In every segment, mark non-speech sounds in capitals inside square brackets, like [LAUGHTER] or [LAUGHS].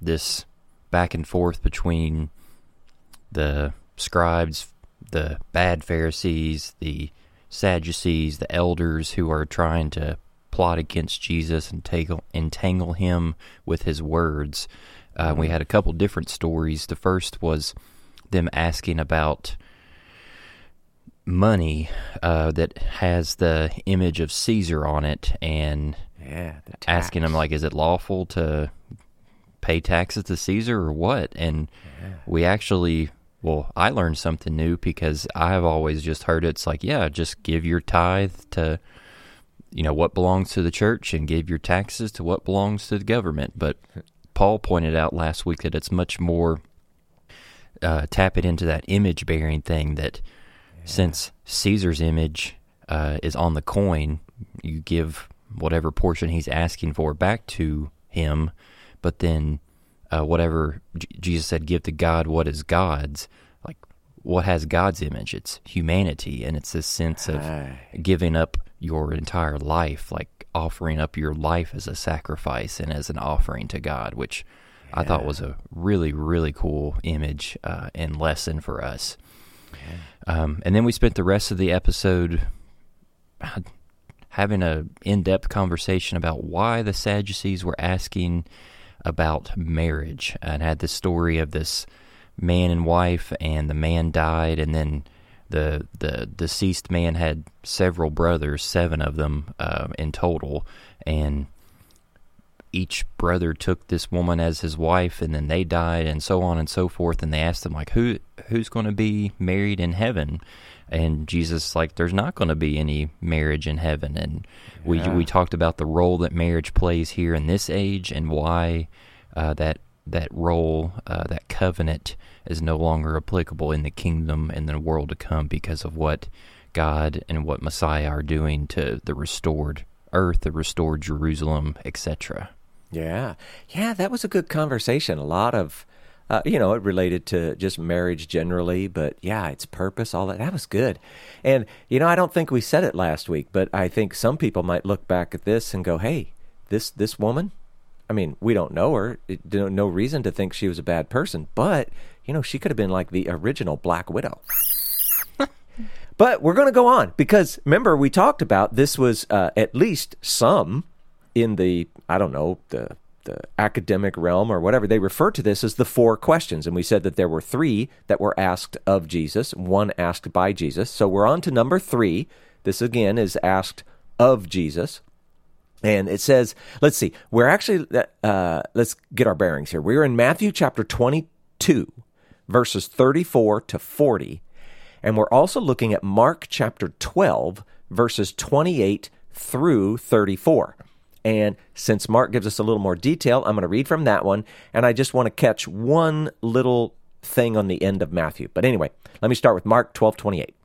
this back and forth between the scribes, the bad Pharisees, the Sadducees, the elders who are trying to plot against Jesus and tangle, entangle him with his words. Uh, we had a couple different stories. The first was them asking about money uh, that has the image of Caesar on it and Yeah, asking him like is it lawful to pay taxes to Caesar or what? And we actually well I learned something new because I've always just heard it's like yeah just give your tithe to you know what belongs to the church and give your taxes to what belongs to the government. But Paul pointed out last week that it's much more uh, tap it into that image bearing thing that since Caesar's image uh, is on the coin, you give whatever portion he's asking for back to him, but then uh, whatever J- Jesus said, give to God what is God's. Like, what has God's image? It's humanity, and it's this sense of giving up your entire life, like offering up your life as a sacrifice and as an offering to God, which I thought was a really, really cool image uh, and lesson for us. Um, and then we spent the rest of the episode having a in-depth conversation about why the Sadducees were asking about marriage, and had the story of this man and wife, and the man died, and then the the deceased man had several brothers, seven of them uh, in total, and each brother took this woman as his wife and then they died and so on and so forth. And they asked them like who who's going to be married in heaven and Jesus like there's not going to be any marriage in heaven and we we talked about the role that marriage plays here in this age and why uh, that that role uh, that covenant is no longer applicable in the kingdom and the world to come because of what God and what Messiah are doing to the restored earth, the restored Jerusalem, etc. Yeah. Yeah, that was a good conversation. A lot of, uh, you know, it related to just marriage generally, but yeah, its purpose, all that. That was good. And, you know, I don't think we said it last week, but I think some people might look back at this and go, hey, this, this woman, I mean, we don't know her. It, no reason to think she was a bad person, but, you know, she could have been like the original Black Widow. [LAUGHS] But we're going to go on because remember we talked about this was uh, at least some in the I don't know the the academic realm or whatever they refer to this as the four questions and we said that there were 3 that were asked of Jesus, one asked by Jesus. So we're on to number 3. This again is asked of Jesus. And it says, let's see, we're actually, uh, let's get our bearings here. We're in Matthew chapter 22, verses 34 to 40. And we're also looking at Mark chapter 12, verses 28 through 34. And since Mark gives us a little more detail, I'm going to read from that one. And I just want to catch one little thing on the end of Matthew. But anyway, let me start with Mark 12, 28.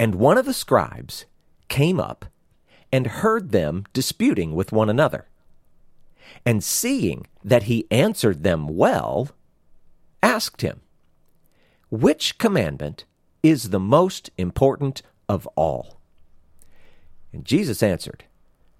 And one of the scribes came up and heard them disputing with one another. And seeing that he answered them well, asked him, which commandment is the most important of all? And Jesus answered,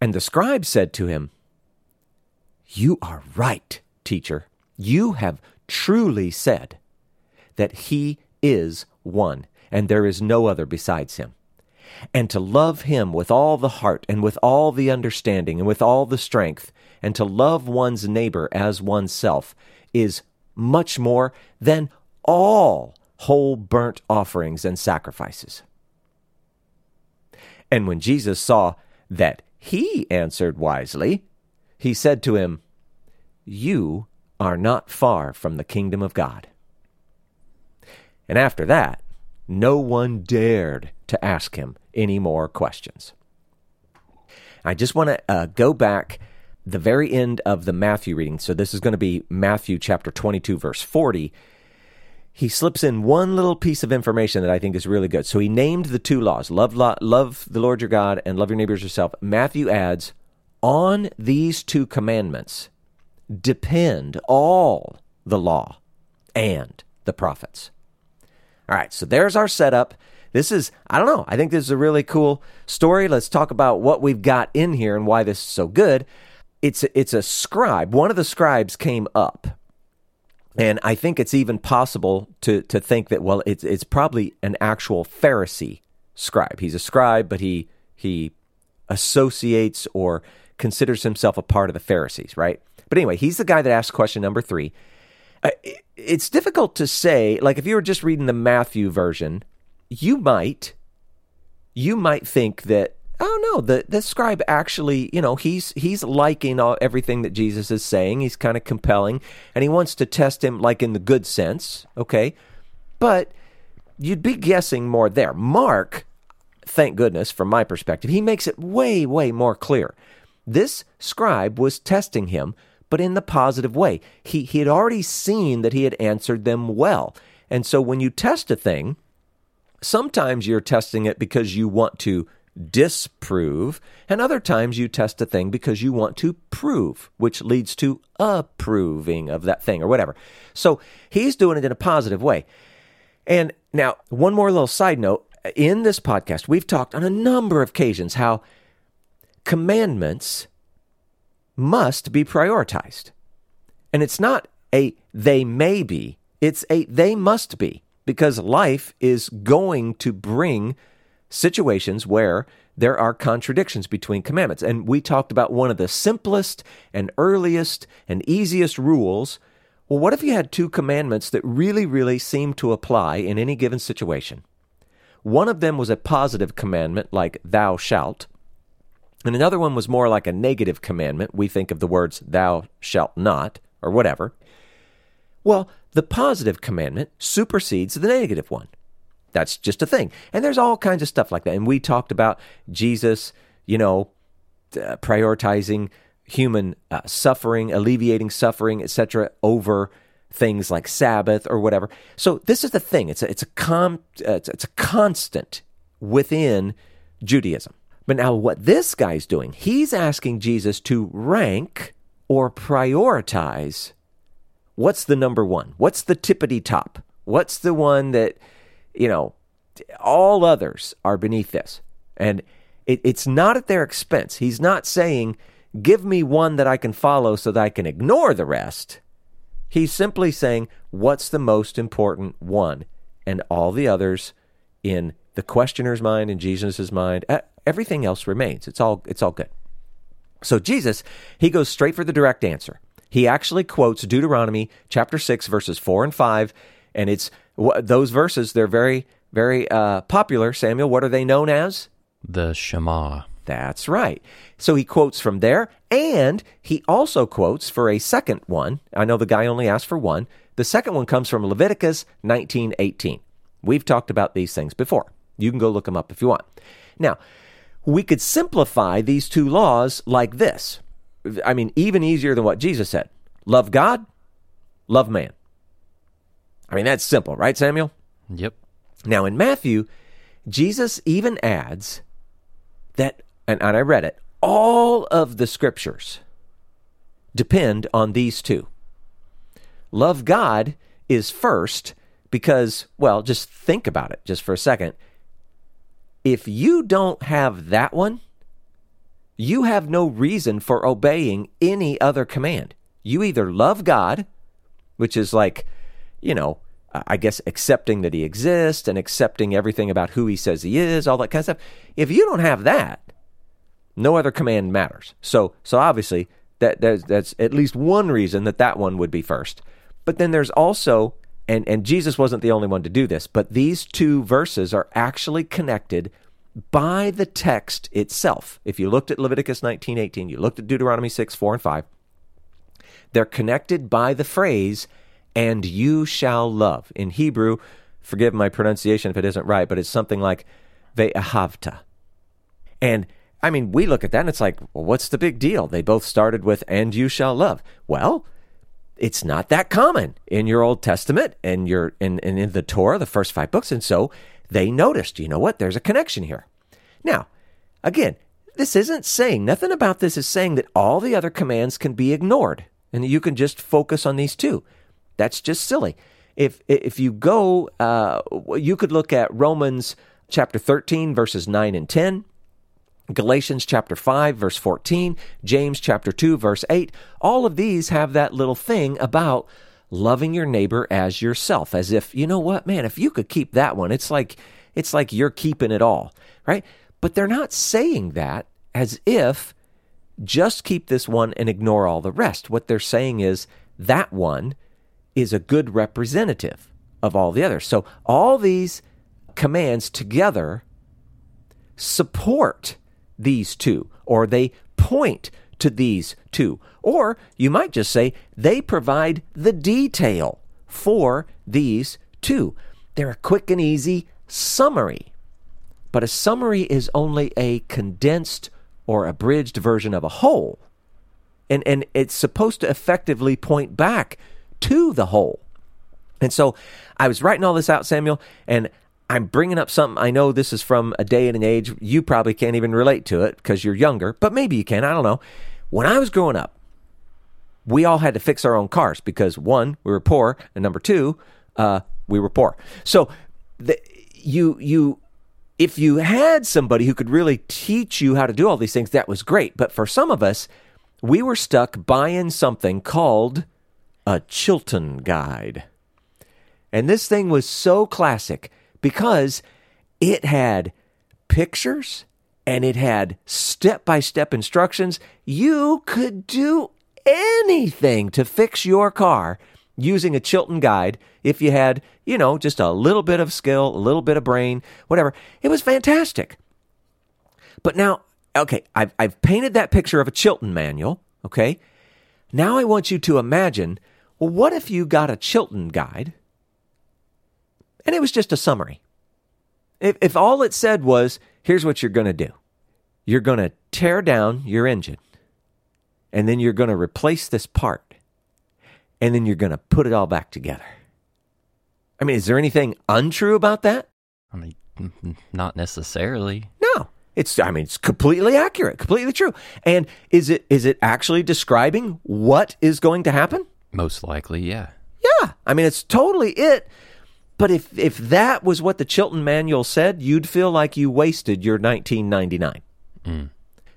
And the scribe said to him, You are right, teacher. You have truly said that he is one, and there is no other besides him. and to love him with all the heart and with all the understanding and with all the strength, and to love one's neighbor as oneself is much more than all whole burnt offerings and sacrifices. And when Jesus saw that he answered wisely, he said to him, You are not far from the kingdom of God. And after that, no one dared to ask him any more questions. I just want to uh, go back the very end of the Matthew reading. So this is going to be Matthew chapter 22, verse 40. He slips in one little piece of information that I think is really good. So he named the two laws love, love the Lord your God and love your neighbors yourself. Matthew adds, on these two commandments depend all the law and the prophets. All right, so there's our setup. This is, I don't know, I think this is a really cool story. Let's talk about what we've got in here and why this is so good it's it's a scribe. One of the scribes came up, and I think it's even possible to to think that well, it's it's probably an actual Pharisee scribe. He's a scribe, but he he associates or considers himself a part of the Pharisees, right? But anyway, he's the guy that asked question number three. It's difficult to say. Like if you were just reading the Matthew version, you might you might think that oh no the the scribe actually you know he's he's liking all, everything that jesus is saying. He's kind of compelling and he wants to test him like in the good sense okay? But you'd be guessing more there. Mark thank goodness from my perspective he makes it way way more clear. This scribe was testing him but in the positive way. He he had already seen that he had answered them well. And so when you test a thing sometimes you're testing it because you want to disprove, and other times you test a thing because you want to prove, which leads to approving of that thing or whatever. So he's doing it in a positive way. And now, one more little side note in this podcast, we've talked on a number of occasions how commandments must be prioritized. And it's not a they may be, it's a they must be because life is going to bring situations where there are contradictions between commandments. And we talked about one of the simplest and earliest and easiest rules. Well, what if you had two commandments that really, really seem to apply in any given situation? One of them was a positive commandment, like thou shalt, and another one was more like a negative commandment. We think of the words thou shalt not, or whatever. Well, the positive commandment supersedes the negative one. That's just a thing. And there's all kinds of stuff like that. And we talked about Jesus, you know, uh, prioritizing human uh, suffering, alleviating suffering, etc., over things like Sabbath or whatever. So this is the thing. It's a, it's a com, uh, it's, it's a constant within Judaism. But now what this guy's doing, he's asking Jesus to rank or prioritize what's the number one? What's the tippity top? What's the one that you know, all others are beneath this. And it, it's not at their expense. He's not saying, give me one that I can follow so that I can ignore the rest. He's simply saying, what's the most important one? And all the others in the questioner's mind in Jesus' mind, everything else remains. It's all, it's all good. So Jesus, he goes straight for the direct answer. He actually quotes Deuteronomy chapter 6, verses 4 and 5, and it's those verses, they're very, very uh, popular. Samuel, what are they known as? The Shema. That's right. So he quotes from there, and he also quotes for a second one. I know the guy only asked for one. The second one comes from Leviticus 19:18. We've talked about these things before. You can go look them up if you want. Now, we could simplify these two laws like this. I mean, even easier than what Jesus said. Love God, love man. I mean, that's simple, right, Samuel? Yep. Now, in Matthew, Jesus even adds that, and, and I read it, all of the scriptures depend on these two. Love God is first because, well, just think about it just for a second. If you don't have that one, you have no reason for obeying any other command. You either love God, which is like you know, I guess, accepting that he exists and accepting everything about who he says he is, all that kind of stuff. If you don't have that, no other command matters. So, so obviously, that that's, that's at least one reason that that one would be first. But then there's also, and and Jesus wasn't the only one to do this, but these two verses are actually connected by the text itself. If you looked at Leviticus 19:18, you looked at Deuteronomy 6, 4 and 5, they're connected by the phrase and you shall love. In Hebrew, forgive my pronunciation if it isn't right, but it's something like ve'ahavta. And I mean, we look at that and it's like, well, what's the big deal? They both started with and you shall love. Well, it's not that common in your Old Testament and your in, in, in the Torah, the first five books. And so they noticed, you know what, there's a connection here. Now, again, this isn't saying, nothing about this is saying that all the other commands can be ignored and you can just focus on these two. That's just silly. If if you go, uh, you could look at Romans chapter 13, verses 9 and 10. Galatians chapter 5 verse 14, James chapter 2 verse 8, all of these have that little thing about loving your neighbor as yourself as if, you know what, man, if you could keep that one, it's like it's like you're keeping it all, right? But they're not saying that as if just keep this one and ignore all the rest. What they're saying is that one is a good representative of all the others. So all these commands together support these two, or they point to these two. Or you might just say they provide the detail for these two. They're a quick and easy summary. But a summary is only a condensed or abridged version of a whole. And, and it's supposed to effectively point back to the whole. And so I was writing all this out, Samuel, and I'm bringing up something. I know this is from a day and an age you probably can't even relate to it because you're younger, but maybe you can. I don't know. When I was growing up, we all had to fix our own cars because one, we were poor, and number two, uh, we were poor. So the, you you if you had somebody who could really teach you how to do all these things, that was great. But for some of us, we were stuck buying something called a Chilton guide. And this thing was so classic because it had pictures and it had step by step instructions. You could do anything to fix your car using a Chilton guide if you had, you know, just a little bit of skill, a little bit of brain, whatever. It was fantastic. But now, okay, I've, I've painted that picture of a Chilton manual, okay? Now I want you to imagine well, what if you got a Chilton guide and it was just a summary? If, if all it said was, here's what you're going to do you're going to tear down your engine, and then you're going to replace this part, and then you're going to put it all back together. I mean, is there anything untrue about that? I mean, not necessarily. No. It's I mean it's completely accurate, completely true. And is it is it actually describing what is going to happen? Most likely, yeah. Yeah. I mean, it's totally it. But if, if that was what the Chilton Manual said, you'd feel like you wasted your 1999. Mm.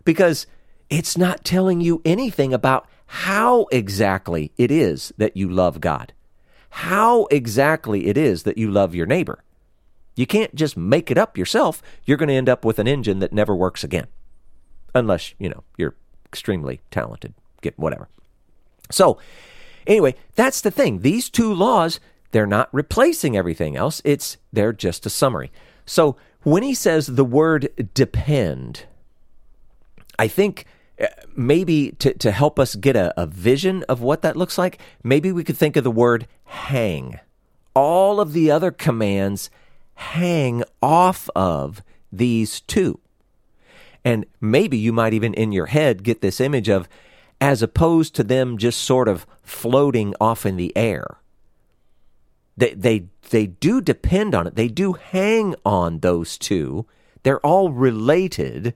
Because it's not telling you anything about how exactly it is that you love God, how exactly it is that you love your neighbor. You can't just make it up yourself. You're going to end up with an engine that never works again. Unless, you know, you're extremely talented. Get whatever. So, Anyway, that's the thing. These two laws, they're not replacing everything else. It's they're just a summary. So when he says the word depend, I think uh, maybe to, to help us get a, a vision of what that looks like, maybe we could think of the word hang. All of the other commands hang off of these two. And maybe you might even in your head get this image of as opposed to them just sort of floating off in the air. They, they, they do depend on it. They do hang on those two. They're all related.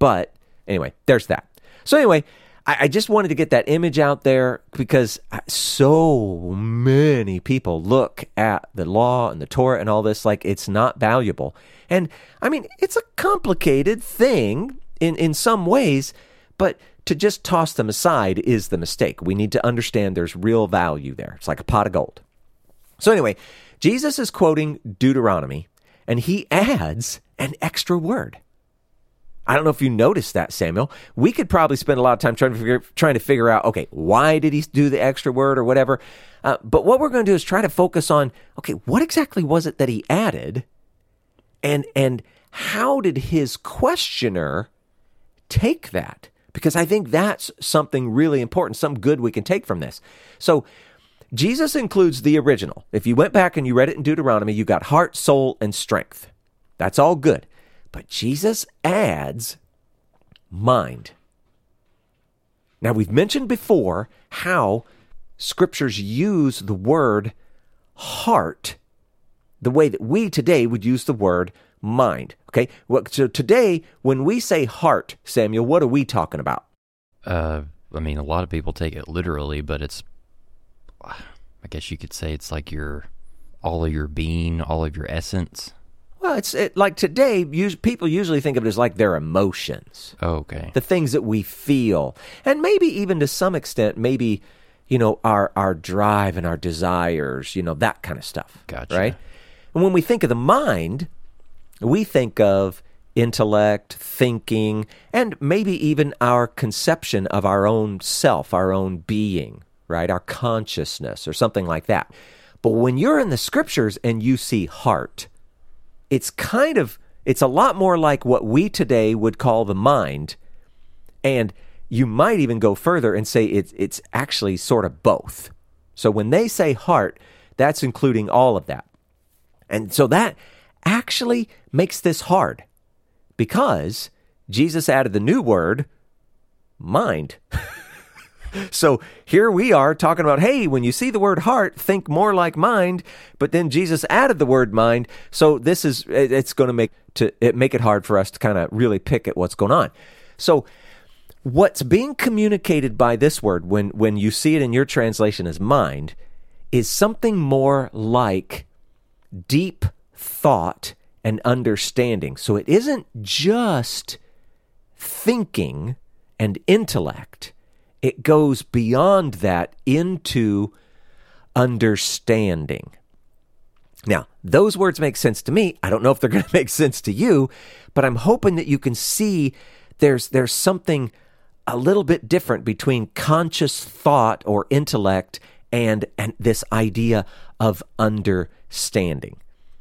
But anyway, there's that. So, anyway, I, I just wanted to get that image out there because uh, so many people look at the law and the Torah and all this like it's not valuable. And I mean, it's a complicated thing in, in some ways, but to just toss them aside is the mistake. We need to understand there's real value there. It's like a pot of gold. So, anyway, Jesus is quoting Deuteronomy and he adds an extra word. I don't know if you noticed that, Samuel. We could probably spend a lot of time trying to figure, trying to figure out, okay, why did he do the extra word or whatever? Uh, but what we're going to do is try to focus on, okay, what exactly was it that he added, and and how did his questioner take that? Because I think that's something really important, some good we can take from this. So Jesus includes the original. If you went back and you read it in Deuteronomy, you got heart, soul, and strength. That's all good. But Jesus adds mind. Now, we've mentioned before how scriptures use the word heart the way that we today would use the word mind. Okay? So today, when we say heart, Samuel, what are we talking about? Uh, I mean, a lot of people take it literally, but it's, I guess you could say it's like your, all of your being, all of your essence. Well, it's it, like today. Us, people usually think of it as like their emotions. Oh, okay. The things that we feel, and maybe even to some extent, maybe you know our our drive and our desires. You know that kind of stuff. Gotcha. Right. And when we think of the mind, we think of intellect, thinking, and maybe even our conception of our own self, our own being, right? Our consciousness or something like that. But when you're in the scriptures and you see heart, it's kind of it's a lot more like what we today would call the mind and you might even go further and say it's it's actually sort of both so when they say heart that's including all of that and so that actually makes this hard because jesus added the new word mind [LAUGHS] so here we are talking about, hey, when you see the word heart, think more like mind. But then Jesus added the word mind. So this is it's going to make to it make it hard for us to kind of really pick at what's going on. So what's being communicated by this word when when you see it in your translation as mind is something more like deep thought and understanding. So it isn't just thinking and intellect it goes beyond that into understanding. Now, those words make sense to me. I don't know if they're [LAUGHS] going to make sense to you, but I'm hoping that you can see there's there's something a little bit different between conscious thought or intellect and and this idea of understanding.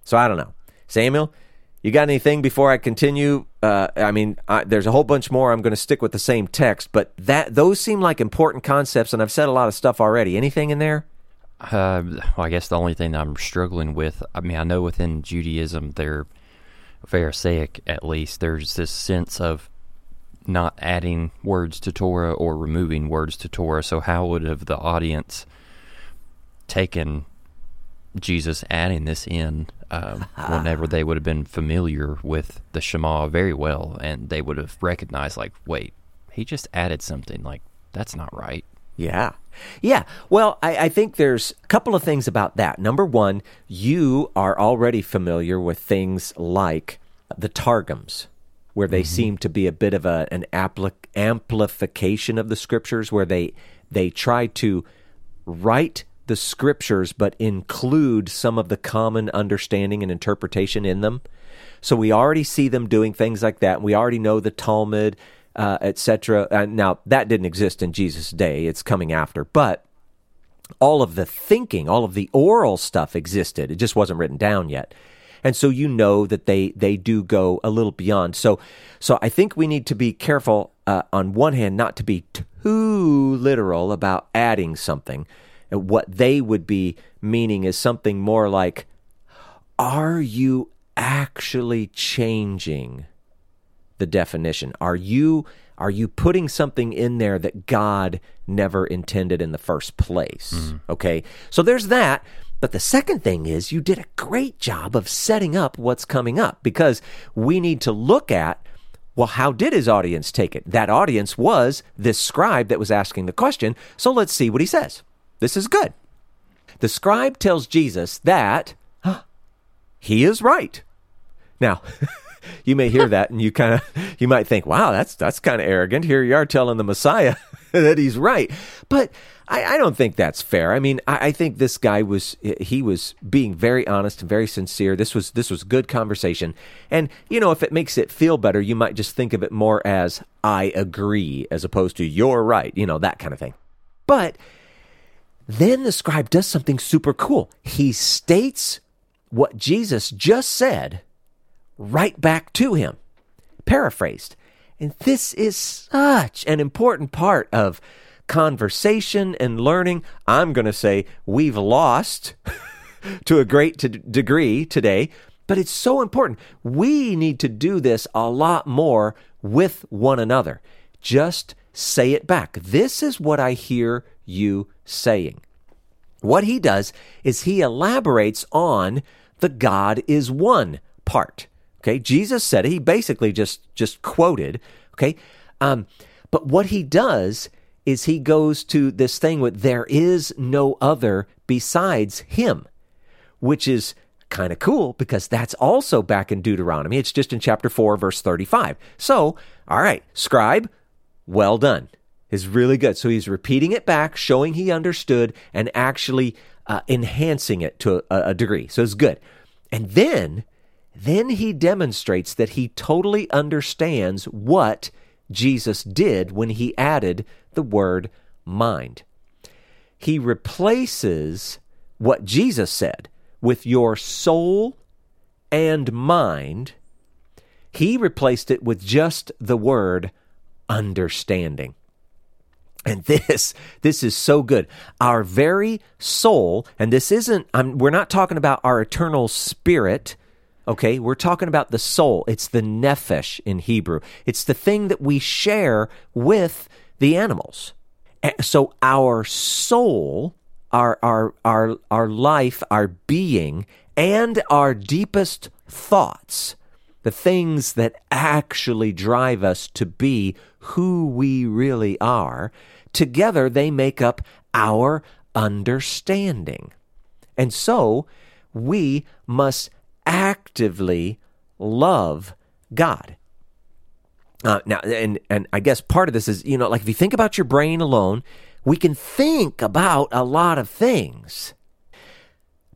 So I don't know. Samuel, you got anything before I continue? Uh, I mean, I, there's a whole bunch more. I'm going to stick with the same text, but that those seem like important concepts, and I've said a lot of stuff already. Anything in there? Uh, well, I guess the only thing I'm struggling with, I mean, I know within Judaism, they're Pharisaic at least, there's this sense of not adding words to Torah or removing words to Torah. So, how would have the audience taken Jesus adding this in um, whenever they would have been familiar with the Shema very well, and they would have recognized, like, wait, he just added something. Like, that's not right. Yeah. Yeah. Well, I, I, think there's a couple of things about that. Number one, you are already familiar with things like the Targums, where they mm-hmm. seem to be a bit of a, an applic- amplification of the scriptures, where they they try to write the scriptures but include some of the common understanding and interpretation in them. So we already see them doing things like that. We already know the Talmud, uh, etc. Uh, now that didn't exist in Jesus' day; it's coming after. But all of the thinking, all of the oral stuff existed. It just wasn't written down yet. And so you know that they they do go a little beyond. So so I think we need to be careful uh, on one hand not to be too literal about adding something what they would be meaning is something more like, are you actually changing the definition? Are you are you putting something in there that God never intended in the first place? Mm. Okay. So there's that. But the second thing is you did a great job of setting up what's coming up because we need to look at well, how did his audience take it? That audience was this scribe that was asking the question. So let's see what he says. This is good. The scribe tells Jesus that huh, he is right. Now, [LAUGHS] you may hear [LAUGHS] that and you kind of you might think, "Wow, that's that's kind of arrogant." Here you are telling the Messiah [LAUGHS] that he's right, but I, I don't think that's fair. I mean, I, I, think this guy was he was being very honest and very sincere. This was this was good conversation, and you know, if it makes it feel better, you might just think of it more as "I agree" as opposed to "You're right," you know, that kind of thing. But then the scribe does something super cool. He states what Jesus just said right back to him, paraphrased. And this is such an important part of conversation and learning. I'm going to say we've lost [LAUGHS] to a great t- degree today, but it's so important. We need to do this a lot more with one another. Just say it back. This is what I hear you saying. What he does is he elaborates on the God is one part. Okay, Jesus said it. He basically just just quoted. Okay, um, but what he does is he goes to this thing with there is no other besides him, which is kind of cool because that's also back in Deuteronomy. It's just in chapter 4, verse 35. So, all right, scribe, well done. Is really good. So he's repeating it back, showing he understood, and actually uh, enhancing it to a, a degree. So it's good. And then, then he demonstrates that he totally understands what Jesus did when he added the word mind. He replaces what Jesus said with your soul and mind. He replaced it with just the word understanding. And this, this is so good. Our very soul, and this isn't, I'm, we're not talking about our eternal spirit, okay? We're talking about the soul. It's the nephesh in Hebrew. It's the thing that we share with the animals. So our soul, our, our, our, our life, our being, and our deepest thoughts, the things that actually drive us to be who we really are, together they make up our understanding. And so we must actively love God. Uh, now, and and I guess part of this is you know like if you think about your brain alone, we can think about a lot of things,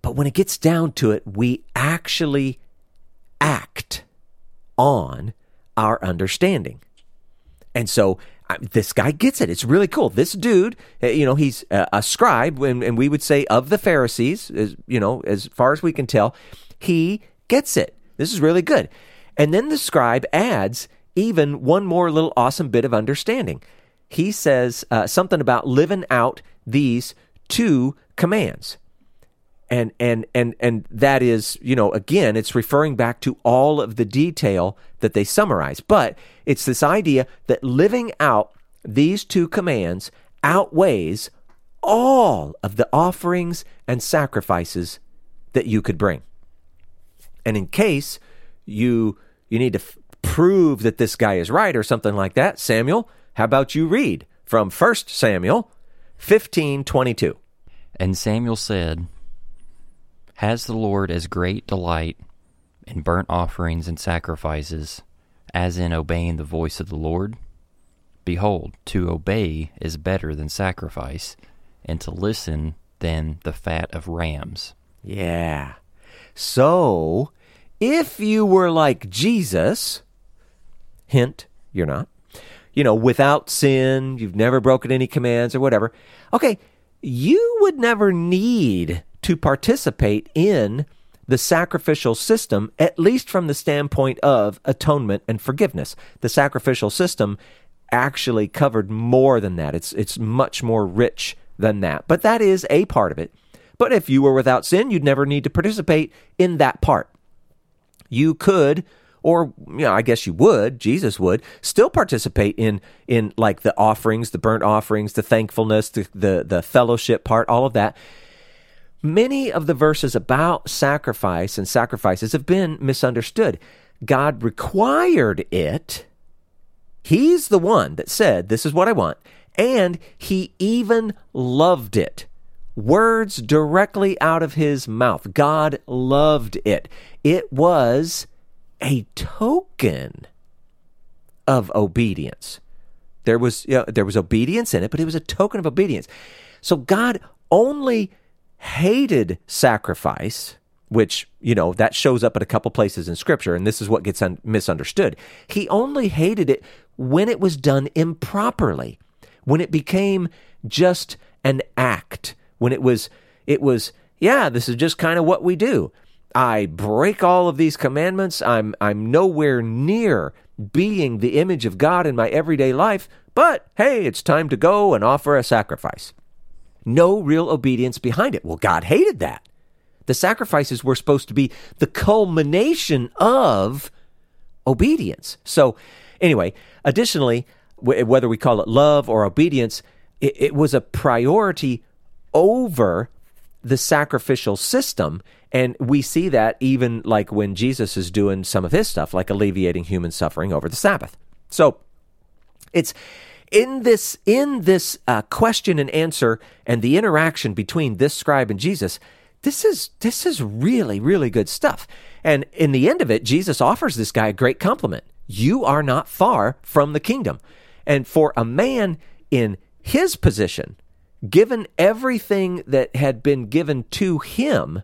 but when it gets down to it, we actually act on our understanding. And so uh, this guy gets it. It's really cool. This dude, uh, you know, he's a scribe, and, and we would say of the Pharisees, as, you know, as far as we can tell, he gets it. This is really good. And then the scribe adds even one more little awesome bit of understanding. He says uh, something about living out these two commands. And, and and and that is you know again it's referring back to all of the detail that they summarize but it's this idea that living out these two commands outweighs all of the offerings and sacrifices that you could bring and in case you you need to f- prove that this guy is right or something like that, Samuel, how about you read from 1 Samuel 15:22. And Samuel said, Has the Lord as great delight in burnt offerings and sacrifices as in obeying the voice of the Lord? Behold, to obey is better than sacrifice, and to listen than the fat of rams. Yeah. So, if you were like Jesus, hint, you're not, you know, without sin, you've never broken any commands or whatever, okay, you would never need to participate in the sacrificial system, at least from the standpoint of atonement and forgiveness. The sacrificial system actually covered more than that. It's it's much more rich than that. But that is a part of it. But if you were without sin, you'd never need to participate in that part. You could or you know, I guess you would, Jesus would, still participate in in like the offerings, the burnt offerings, the thankfulness, the the, the fellowship part, all of that. Many of the verses about sacrifice and sacrifices have been misunderstood. God required it. He's the one that said, This is what I want. And he even loved it words directly out of his mouth. God loved it. It was a token of obedience. There was you know, there was obedience in it, but it was a token of obedience. So God only hated sacrifice, which you know that shows up at a couple places in Scripture, and this is what gets un- misunderstood. He only hated it when it was done improperly, when it became just an act, when it was it was yeah, this is just kind of what we do. I break all of these commandments. I'm I'm nowhere near being the image of God in my everyday life, but hey, it's time to go and offer a sacrifice. No real obedience behind it. Well, God hated that. The sacrifices were supposed to be the culmination of obedience. So, anyway, additionally, whether we call it love or obedience, it, it was a priority over the sacrificial system. And we see that even like when Jesus is doing some of his stuff, like alleviating human suffering over the Sabbath. So it's in this in this uh, question and answer and the interaction between this scribe and Jesus. This is this is really really good stuff. And in the end of it, Jesus offers this guy a great compliment. You are not far from the kingdom. And for a man in his position, given everything that had been given to him,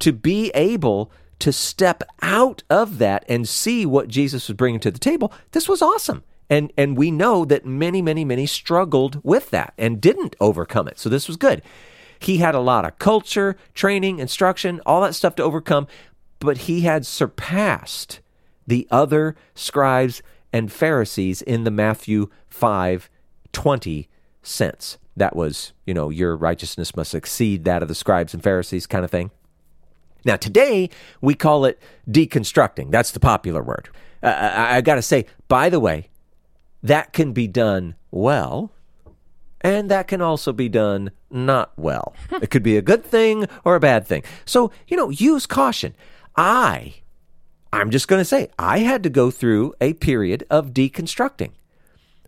to be able to step out of that and see what Jesus was bringing to the table, this was awesome. And, and we know that many, many, many struggled with that and didn't overcome it. So this was good. He had a lot of culture, training, instruction, all that stuff to overcome, but he had surpassed the other scribes and Pharisees in the Matthew 5 20 sense. That was, you know, your righteousness must exceed that of the scribes and Pharisees kind of thing. Now, today we call it deconstructing. That's the popular word. Uh, I, I got to say, by the way, that can be done well, and that can also be done not well. [LAUGHS] it could be a good thing or a bad thing. So, you know, use caution. I, I'm just going to say, I had to go through a period of deconstructing,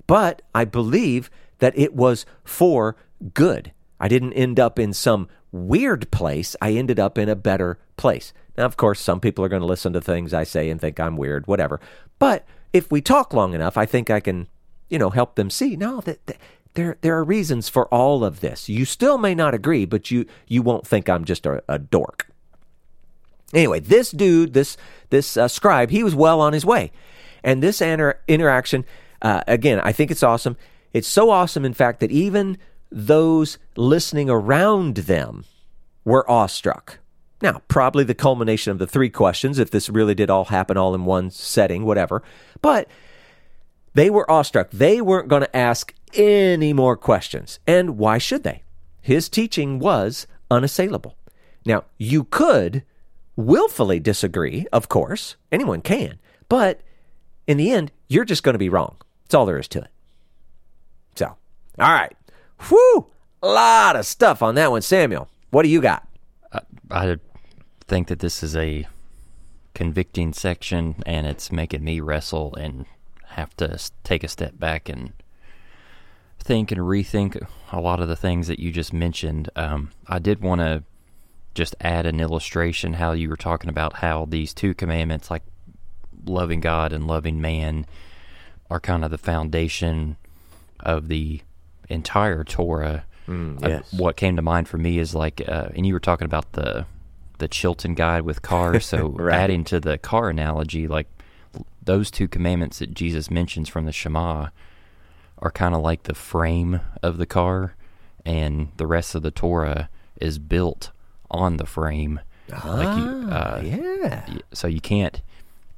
but I believe that it was for good. I didn't end up in some weird place. I ended up in a better place. Now, of course, some people are going to listen to things I say and think I'm weird, whatever. But if we talk long enough, I think I can, you know, help them see no that, that there there are reasons for all of this. You still may not agree, but you you won't think I'm just a, a dork. Anyway, this dude, this this uh, scribe, he was well on his way, and this inter- interaction, uh, again, I think it's awesome. It's so awesome, in fact, that even those listening around them were awestruck. Now, probably the culmination of the three questions, if this really did all happen all in one setting, whatever. But they were awestruck. They weren't going to ask any more questions. And why should they? His teaching was unassailable. Now, you could willfully disagree, of course. Anyone can. But in the end, you're just going to be wrong. That's all there is to it. So, all right. Whew! A lot of stuff on that one, Samuel. What do you got? I, I think that this is a convicting section, and it's making me wrestle and have to take a step back and think and rethink a lot of the things that you just mentioned. Um, I did want to just add an illustration how you were talking about how these two commandments, like loving God and loving man, are kind of the foundation of the entire Torah. Mm, yes. uh, what came to mind for me is like, uh, and you were talking about the the Chilton guide with cars. So [LAUGHS] right. adding to the car analogy, like those two commandments that Jesus mentions from the Shema are kind of like the frame of the car, and the rest of the Torah is built on the frame. Ah, like you, uh, yeah. So you can't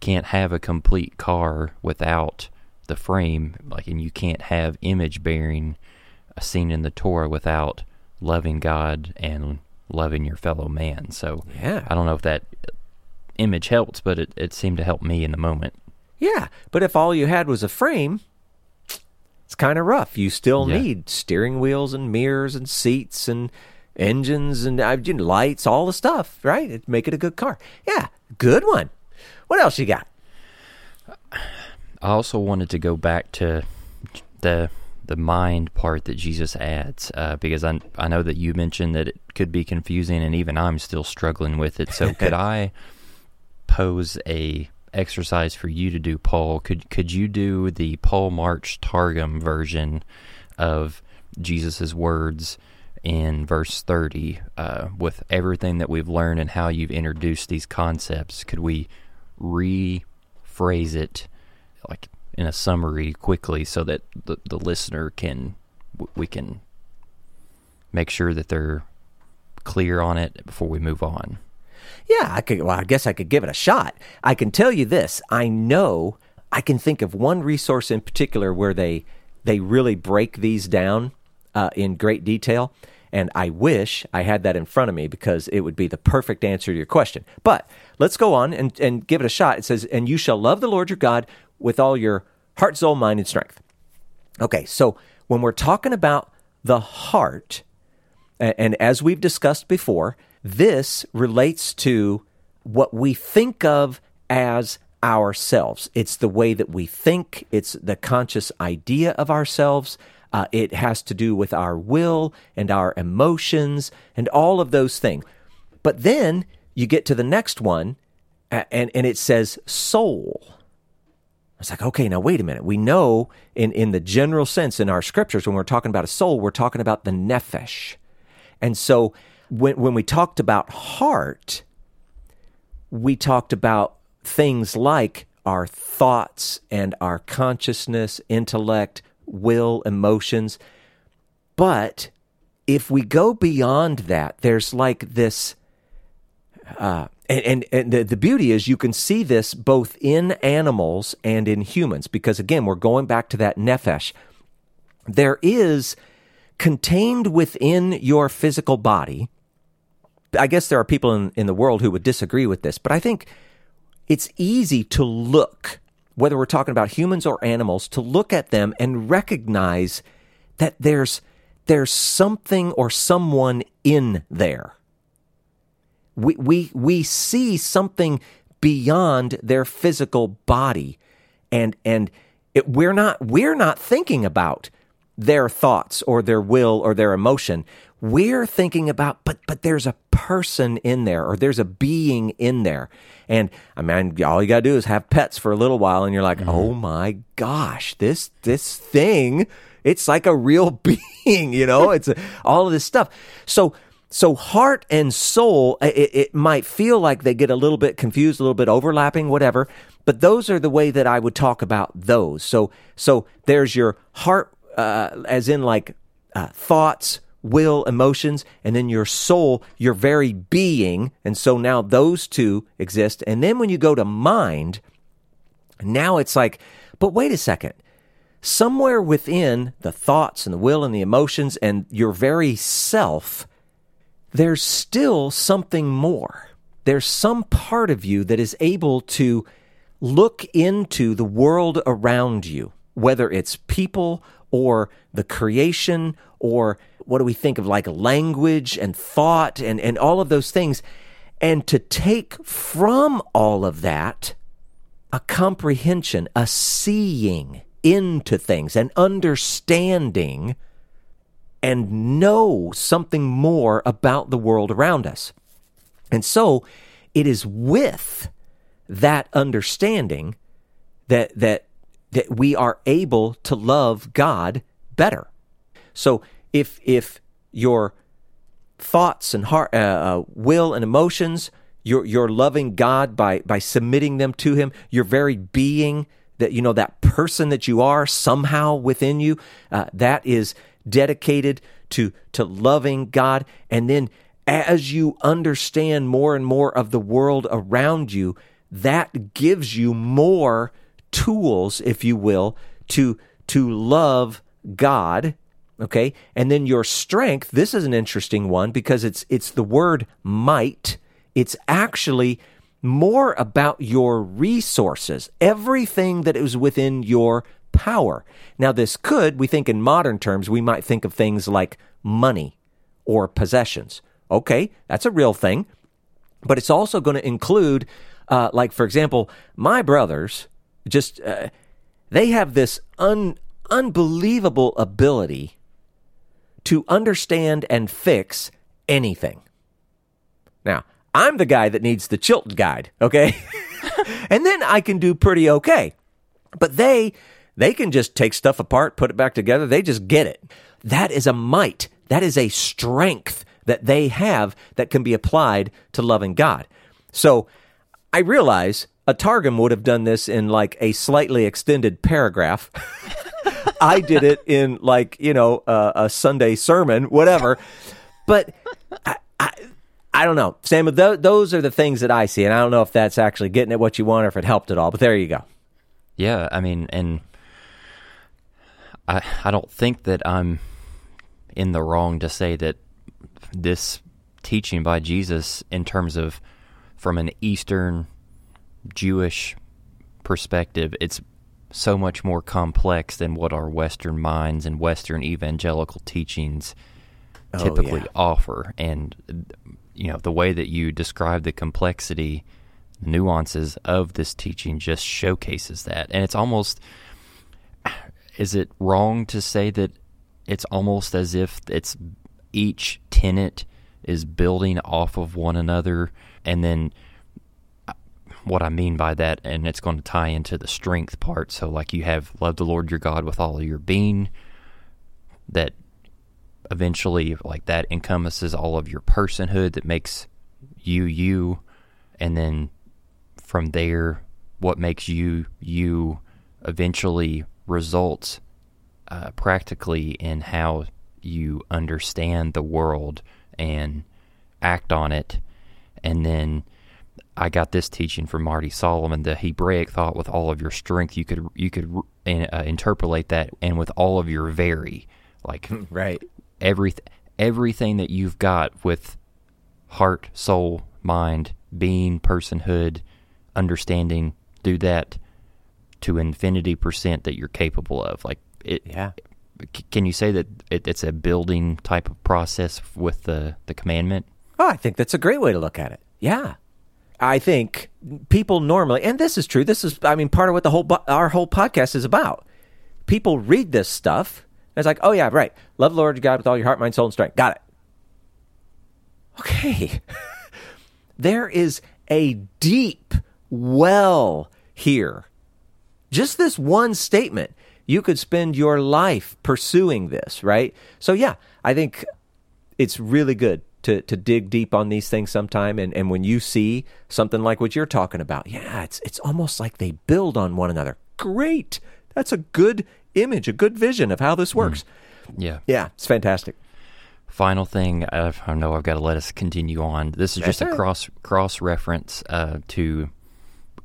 can't have a complete car without the frame, like, and you can't have image bearing a scene in the Torah without loving God and loving your fellow man. So yeah. I don't know if that image helps, but it, it seemed to help me in the moment. Yeah, but if all you had was a frame, it's kind of rough. You still yeah. need steering wheels and mirrors and seats and engines and uh, lights, all the stuff, right? It'd make it a good car. Yeah, good one. What else you got? I also wanted to go back to the the mind part that Jesus adds, uh, because I I know that you mentioned that it could be confusing, and even I'm still struggling with it. So could [LAUGHS] I pose a exercise for you to do, Paul. Could could you do the Paul March Targum version of Jesus's words in verse thirty uh, with everything that we've learned and how you've introduced these concepts? Could we rephrase it like in a summary quickly so that the, the listener can we can make sure that they're clear on it before we move on. Yeah, I could. Well, I guess I could give it a shot. I can tell you this: I know I can think of one resource in particular where they they really break these down uh, in great detail. And I wish I had that in front of me because it would be the perfect answer to your question. But let's go on and, and give it a shot. It says, And you shall love the Lord your God with all your heart, soul, mind, and strength. Okay, so when we're talking about the heart, and, as we've discussed before, this relates to what we think of as ourselves. It's the way that we think, it's the conscious idea of ourselves. Uh, it has to do with our will and our emotions and all of those things. But then you get to the next one, and, and it says soul. It's like, okay, now wait a minute. We know in, in the general sense in our scriptures, when we're talking about a soul, we're talking about the nephesh. And so when, when we talked about heart, we talked about things like our thoughts and our consciousness, intellect, will, emotions. But if we go beyond that, there's like this, uh, and, and, and the, the beauty is you can see this both in animals and in humans, because again, we're going back to that nephesh. There is contained within your physical body. I guess there are people in, in the world who would disagree with this, but I think it's easy to look, whether we're talking about humans or animals, to look at them and recognize that there's there's something or someone in there. We we we see something beyond their physical body, and and it, we're not we're not thinking about their thoughts or their will or their emotion. We're thinking about, but but there's a person in there or there's a being in there. And I mean, all you gotta do is have pets for a little while, and you're like, mm-hmm. oh my gosh, this this thing, it's like a real [LAUGHS] being, you know. it's a, all of this stuff. So so heart and soul, it, it might feel like they get a little bit confused, a little bit overlapping, whatever. But those are the way that I would talk about those. So so there's your heart uh, as in like uh, thoughts, will, emotions, and then your soul, your very being. And so now those two exist. And then when you go to mind, now it's like, but wait a second. Somewhere within the thoughts and the will and the emotions and your very self, there's still something more. There's some part of you that is able to look into the world around you, whether it's people or the creation or what do we think of like language and thought and, and all of those things. And to take from all of that a comprehension, a seeing into things, an understanding, and know something more about the world around us. And so it is with that understanding that, that that we are able to love God better. So if if your thoughts and heart, uh, uh, will and emotions, you're you're loving God by by submitting them to Him, your very being that you know that person that you are somehow within you uh, that is dedicated to to loving God, and then as you understand more and more of the world around you, that gives you more tools, if you will, to to love God. Okay, and then your strength. This is an interesting one because it's it's the word might. It's actually more about your resources, everything that is within your power. Now, this could, we think in modern terms, we might think of things like money or possessions. Okay, that's a real thing. But it's also going to include, uh, like, for example, my brothers just uh, they have this un, unbelievable ability to understand and fix anything. Now, I'm the guy that needs the Chilton guide, okay? [LAUGHS] and then I can do pretty okay. But they they can just take stuff apart, put it back together. They just get it. That is a might. That is a strength that they have that can be applied to loving God. So I realize a Targum would have done this in like a slightly extended paragraph. [LAUGHS] I did it in like, you know, uh, a Sunday sermon, whatever. But I, I, I don't know. Sam, th- those are the things that I see. And I don't know if that's actually getting at what you want or if it helped at all. But there you go. Yeah. I mean, and I, I don't think that I'm in the wrong to say that this teaching by Jesus, in terms of from an Eastern Jewish perspective, it's so much more complex than what our Western minds and Western evangelical teachings Oh, typically yeah. offer. And, you know, the way that you describe the complexity, nuances of this teaching just showcases that. And it's almost, is it wrong to say that it's almost as if it's each tenet is building off of one another and then uh, what I mean by that, and it's going to tie into the strength part. So, like, you have love the Lord your God with all of your being, that eventually, like, that encompasses all of your personhood that makes you you. And then from there, what makes you you eventually results uh, practically in how you understand the world and act on it. And then I got this teaching from Marty Solomon: the Hebraic thought with all of your strength. You could you could uh, interpolate that, and with all of your very, like [LAUGHS] Right. every everything that you've got with heart, soul, mind, being, personhood, understanding. Do that to infinity percent that you're capable of. Like it, Yeah. can you say that it, it's a building type of process with the the commandment? Oh, I think that's a great way to look at it. Yeah. I think people normally, and this is true. This is, I mean, part of what the whole our whole podcast is about. People read this stuff, and it's like, oh yeah, right. Love the Lord your God with all your heart, mind, soul, and strength. Got it. Okay. [LAUGHS] there is a deep well here. Just this one statement, you could spend your life pursuing this, right? So yeah, I think it's really good to to dig deep on these things sometime and, and when you see something like what you're talking about, yeah, it's it's almost like they build on one another. Great. That's a good image, a good vision of how this works. Yeah. Yeah, it's fantastic. Final thing, I know I've got to let us continue on. This is just That's a cross cross reference uh, to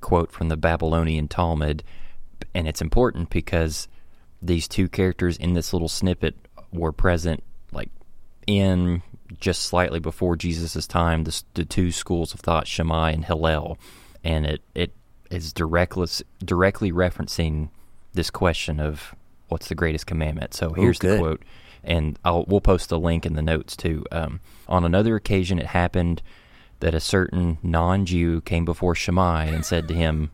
quote from the Babylonian Talmud, and it's important because these two characters in this little snippet were present, like in just slightly before Jesus' time. The, the two schools of thought, Shammai and Hillel, and it it is directly directly referencing this question of what's the greatest commandment. So here's the quote and I'll we'll post the link in the notes too. Um, on another occasion, it happened that a certain non-Jew came before Shammai and said to him,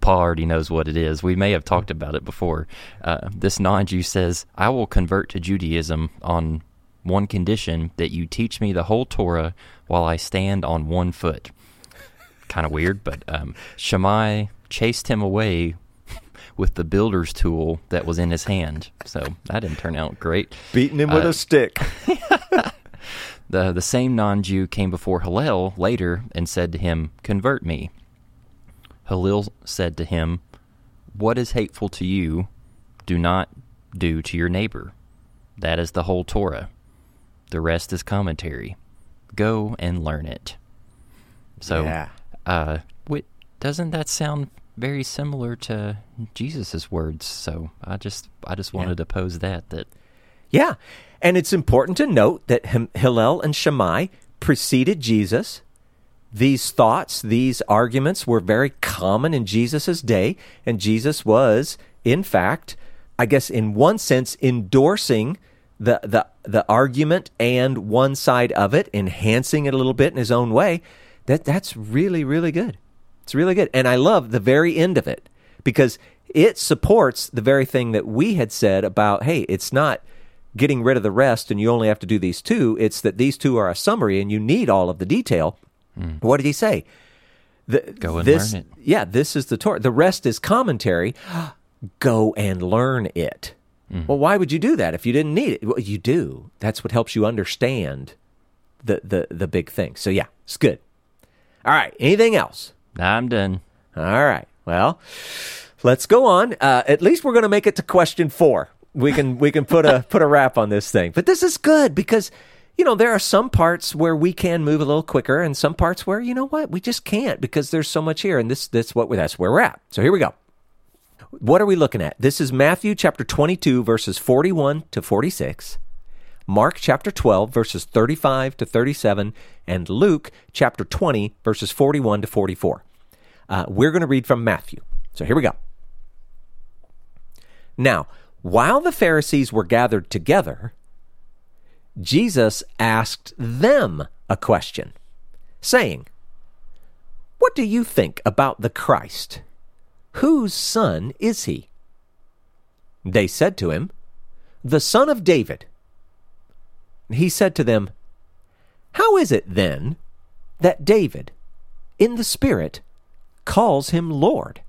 "Paul already knows what it is. We may have talked about it before." Uh, this non-Jew says, "I will convert to Judaism on one condition: that you teach me the whole Torah while I stand on one foot." [LAUGHS] Kind of weird, but um, Shammai chased him away [LAUGHS] with the builder's tool that was in his hand. So that didn't turn out great. Beating him with Uh, a stick. [LAUGHS] The the same non-Jew came before Hillel later and said to him, "Convert me." Hillel said to him, "What is hateful to you, do not do to your neighbor. That is the whole Torah. The rest is commentary. Go and learn it." So, Yeah. uh, wait, doesn't that sound very similar to Jesus's words? So I just I just wanted to pose that that Yeah. And it's important to note that Hillel and Shammai preceded Jesus. These thoughts, these arguments were very common in Jesus' day. And Jesus was, in fact, I guess in one sense, endorsing the, the, the argument and one side of it, enhancing it a little bit in his own way. That, that's really, really good. It's really good. And I love the very end of it because it supports the very thing that we had said about hey, it's not getting rid of the rest and you only have to do these two. It's that these two are a summary and you need all of the detail. What did he say? The, Go and this, learn it. Yeah, this is the Torah. The rest is commentary. [GASPS] Go and learn it. Mm-hmm. Well, why would you do that if you didn't need it? Well, you do. That's what helps you understand the the the big thing. So yeah, it's good. All right. Anything else? I'm done. All right. Well, let's go on. Uh, at least we're going to make it to question four. We can we can put a [LAUGHS] put a wrap on this thing. But this is good because you know there are some parts where we can move a little quicker, and some parts where you know what we just can't because there's so much here, and this this what that's where we're at. So here we go. What are we looking at? This is Matthew chapter 22 verses 41 to 46. Mark chapter 12, verses 35 to 37, and Luke chapter 20, verses 41 to 44. Uh, we're going to read from Matthew. So here we go. Now, while the Pharisees were gathered together, Jesus asked them a question, saying, What do you think about the Christ? Whose son is he? They said to him, The son of David. He said to them, How is it then that David, in the Spirit, calls him Lord,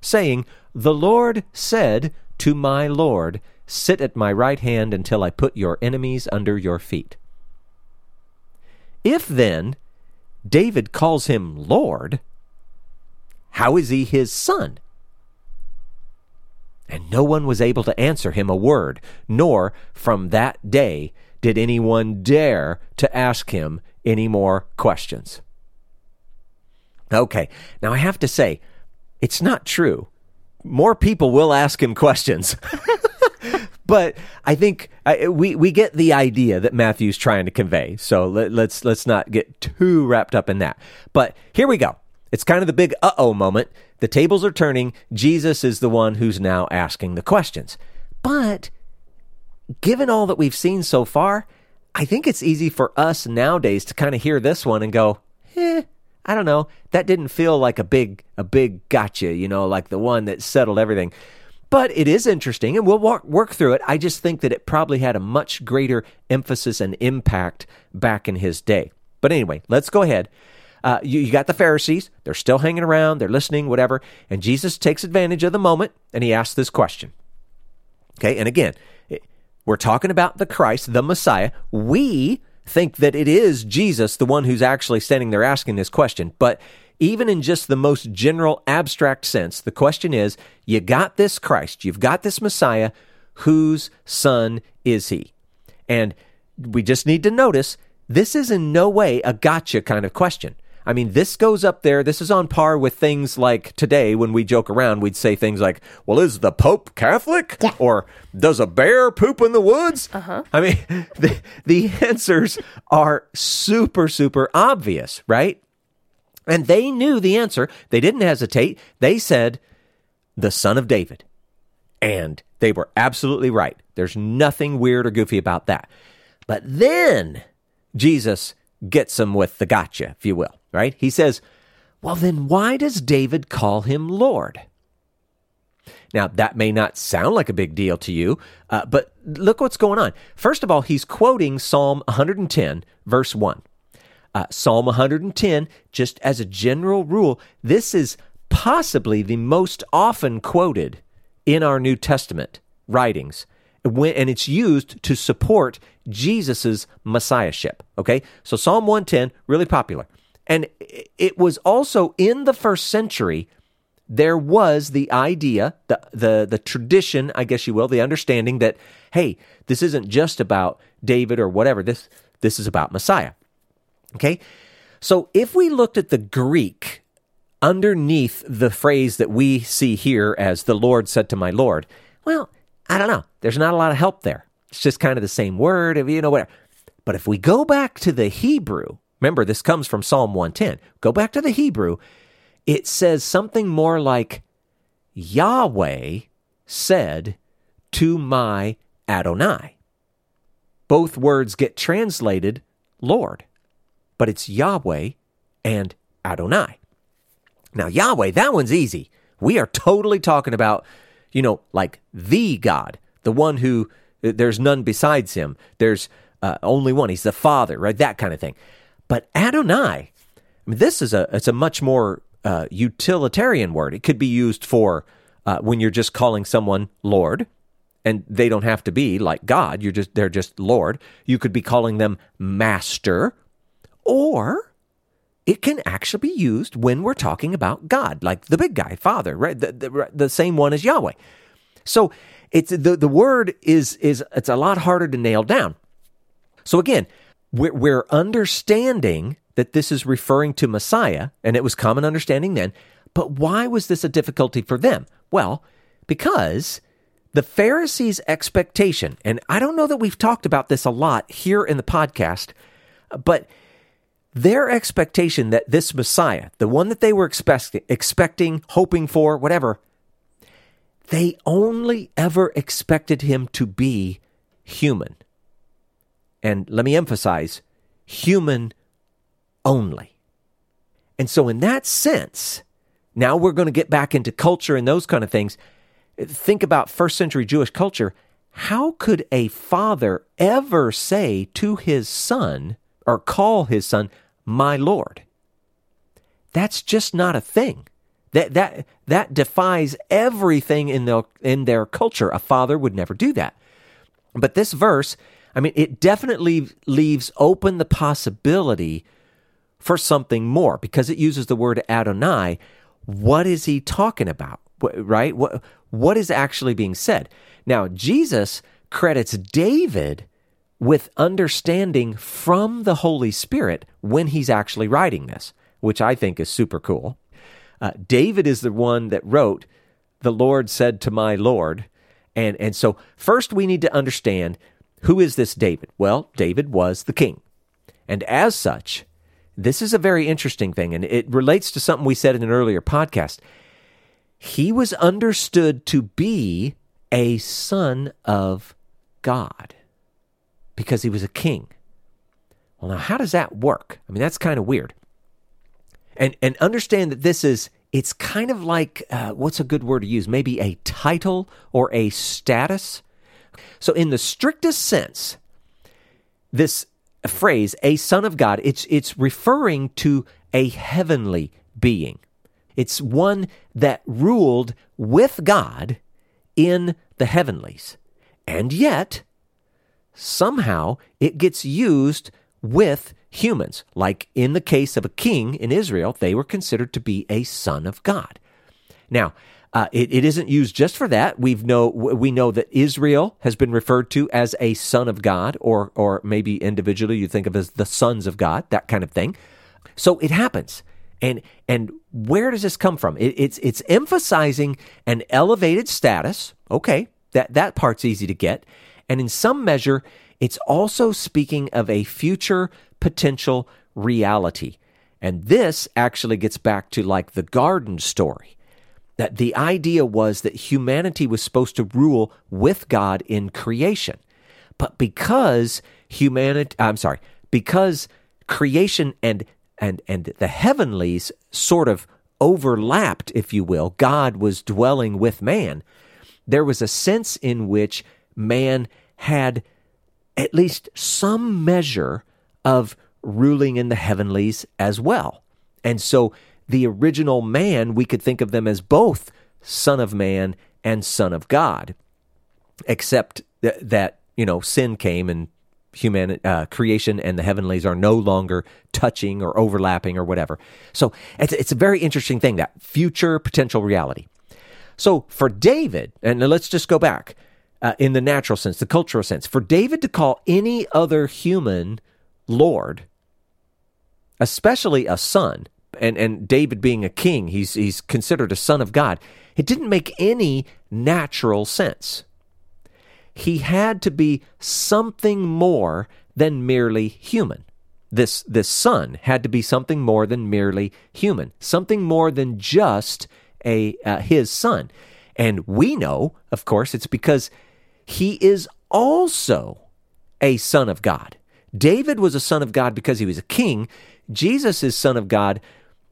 saying, The Lord said to my Lord, Sit at my right hand until I put your enemies under your feet? If then David calls him Lord, how is he his son? And no one was able to answer him a word, nor from that day did anyone dare to ask him any more questions. Okay, now I have to say, it's not true. More people will ask him questions. [LAUGHS] but I think I, we we get the idea that Matthew's trying to convey. So let, let's let's not get too wrapped up in that. But here we go. It's kind of the big uh oh moment. The tables are turning. Jesus is the one who's now asking the questions. But given all that we've seen so far, I think it's easy for us nowadays to kind of hear this one and go, eh, I don't know. That didn't feel like a big a big gotcha, you know, like the one that settled everything. But it is interesting, and we'll walk, work through it. I just think that it probably had a much greater emphasis and impact back in his day. But anyway, let's go ahead. Uh, you, you got the Pharisees. They're still hanging around. They're listening, whatever. And Jesus takes advantage of the moment and he asks this question. Okay, and again, we're talking about the Christ, the Messiah. We think that it is Jesus, the one who's actually standing there asking this question. But even in just the most general, abstract sense, the question is you got this Christ, you've got this Messiah, whose son is he? And we just need to notice this is in no way a gotcha kind of question. I mean, this goes up there. This is on par with things like today when we joke around, we'd say things like, well, is the Pope Catholic? Yeah. Or does a bear poop in the woods? Uh-huh. I mean, [LAUGHS] the, the answers are super, super obvious, right? And they knew the answer. They didn't hesitate. They said, the son of David. And they were absolutely right. There's nothing weird or goofy about that. But then Jesus gets them with the gotcha, if you will, right? He says, Well, then why does David call him Lord? Now, that may not sound like a big deal to you, uh, but look what's going on. First of all, he's quoting Psalm 110, verse 1. Uh, Psalm 110, just as a general rule, this is possibly the most often quoted in our New Testament writings and it's used to support Jesus's messiahship. Okay, so Psalm 110 really popular, and it was also in the first century. There was the idea, the the the tradition, I guess you will, the understanding that hey, this isn't just about David or whatever. This this is about Messiah. Okay, so if we looked at the Greek underneath the phrase that we see here as the Lord said to my Lord, well, I don't know. There's not a lot of help there. It's just kind of the same word, you know, whatever. But if we go back to the Hebrew, remember this comes from Psalm 110. Go back to the Hebrew, it says something more like Yahweh said to my Adonai. Both words get translated Lord, but it's Yahweh and Adonai. Now, Yahweh, that one's easy. We are totally talking about, you know, like the God, the one who there's none besides him. There's uh, only one. He's the Father, right? That kind of thing. But Adonai, I mean, this is a it's a much more uh, utilitarian word. It could be used for uh, when you're just calling someone Lord, and they don't have to be like God. You're just they're just Lord. You could be calling them Master, or it can actually be used when we're talking about God, like the big guy, Father, right? The, the, the same one as Yahweh. So it's the, the word is is it's a lot harder to nail down. So again, we're, we're understanding that this is referring to Messiah, and it was common understanding then. But why was this a difficulty for them? Well, because the Pharisees' expectation, and I don't know that we've talked about this a lot here in the podcast, but their expectation that this Messiah, the one that they were expect- expecting, hoping for, whatever, they only ever expected him to be human. And let me emphasize human only. And so, in that sense, now we're going to get back into culture and those kind of things. Think about first century Jewish culture. How could a father ever say to his son or call his son, my Lord? That's just not a thing. That, that, that defies everything in, the, in their culture. A father would never do that. But this verse, I mean, it definitely leaves open the possibility for something more because it uses the word Adonai. What is he talking about? Right? What, what is actually being said? Now, Jesus credits David with understanding from the Holy Spirit when he's actually writing this, which I think is super cool. Uh, David is the one that wrote, The Lord said to my Lord. And, and so, first, we need to understand who is this David? Well, David was the king. And as such, this is a very interesting thing, and it relates to something we said in an earlier podcast. He was understood to be a son of God because he was a king. Well, now, how does that work? I mean, that's kind of weird. And, and understand that this is, it's kind of like, uh, what's a good word to use? Maybe a title or a status. So, in the strictest sense, this phrase, a son of God, it's, it's referring to a heavenly being. It's one that ruled with God in the heavenlies. And yet, somehow it gets used with humans. Like in the case of a king in Israel, they were considered to be a son of God. Now, uh, it, it isn't used just for that. We know we know that Israel has been referred to as a son of God, or or maybe individually you think of as the sons of God, that kind of thing. So it happens, and and where does this come from? It, it's it's emphasizing an elevated status. Okay, that that part's easy to get, and in some measure, it's also speaking of a future potential reality. And this actually gets back to like the garden story that the idea was that humanity was supposed to rule with God in creation. But because humanity, I'm sorry, because creation and and and the heavenlies sort of overlapped, if you will, God was dwelling with man. There was a sense in which man had at least some measure of ruling in the heavenlies as well. And so the original man, we could think of them as both Son of Man and Son of God, except th- that, you know, sin came and human uh, creation and the heavenlies are no longer touching or overlapping or whatever. So it's, it's a very interesting thing, that future potential reality. So for David, and let's just go back uh, in the natural sense, the cultural sense, for David to call any other human Lord, especially a son, and, and David being a king, he's, he's considered a son of God. It didn't make any natural sense. He had to be something more than merely human. This, this son had to be something more than merely human, something more than just a, uh, his son. And we know, of course, it's because he is also a son of God. David was a son of God because he was a king. Jesus is son of God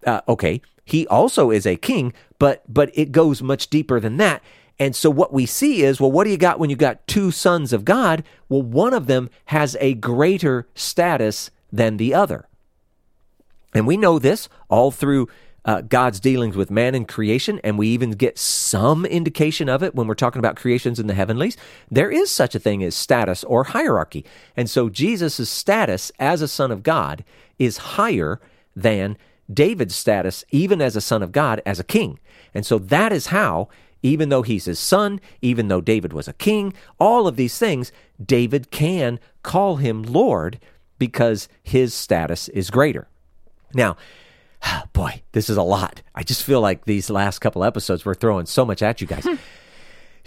uh, okay, he also is a king, but but it goes much deeper than that. And so what we see is, well, what do you got when you got two sons of God? Well, one of them has a greater status than the other. And we know this all through uh, God's dealings with man and creation, and we even get some indication of it when we're talking about creations in the heavenlies, there is such a thing as status or hierarchy. And so Jesus' status as a son of God is higher than David's status, even as a son of God, as a king. And so that is how, even though he's his son, even though David was a king, all of these things, David can call him Lord because his status is greater. Now, [SIGHS] boy, this is a lot. I just feel like these last couple episodes we're throwing so much at you guys. [LAUGHS]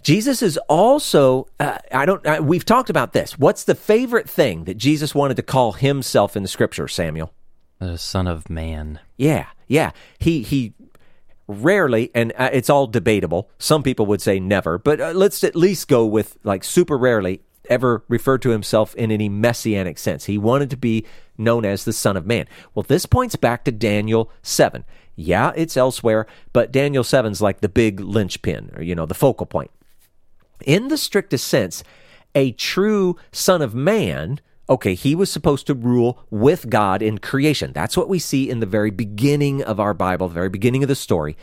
Jesus is also, uh, I don't, uh, we've talked about this. What's the favorite thing that Jesus wanted to call himself in the scripture, Samuel? The Son of Man. Yeah, yeah. He, he rarely, and uh, it's all debatable. Some people would say never, but uh, let's at least go with like super rarely ever referred to himself in any messianic sense. He wanted to be known as the Son of Man. Well, this points back to Daniel 7. Yeah, it's elsewhere, but Daniel 7's like the big linchpin, or, you know, the focal point. In the strictest sense, a true Son of Man, okay, he was supposed to rule with God in creation. That's what we see in the very beginning of our Bible, the very beginning of the story.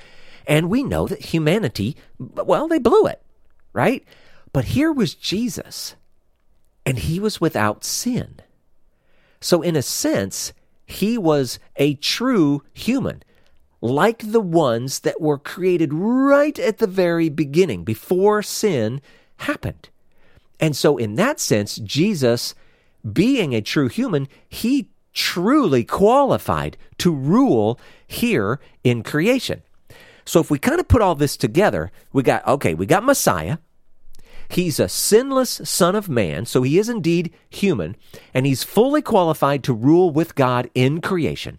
And we know that humanity, well, they blew it, right? But here was Jesus and he was without sin. So, in a sense, he was a true human, like the ones that were created right at the very beginning, before sin happened. And so, in that sense, Jesus, being a true human, he truly qualified to rule here in creation. So, if we kind of put all this together, we got, okay, we got Messiah, He's a sinless Son of Man, so he is indeed human, and he's fully qualified to rule with God in creation.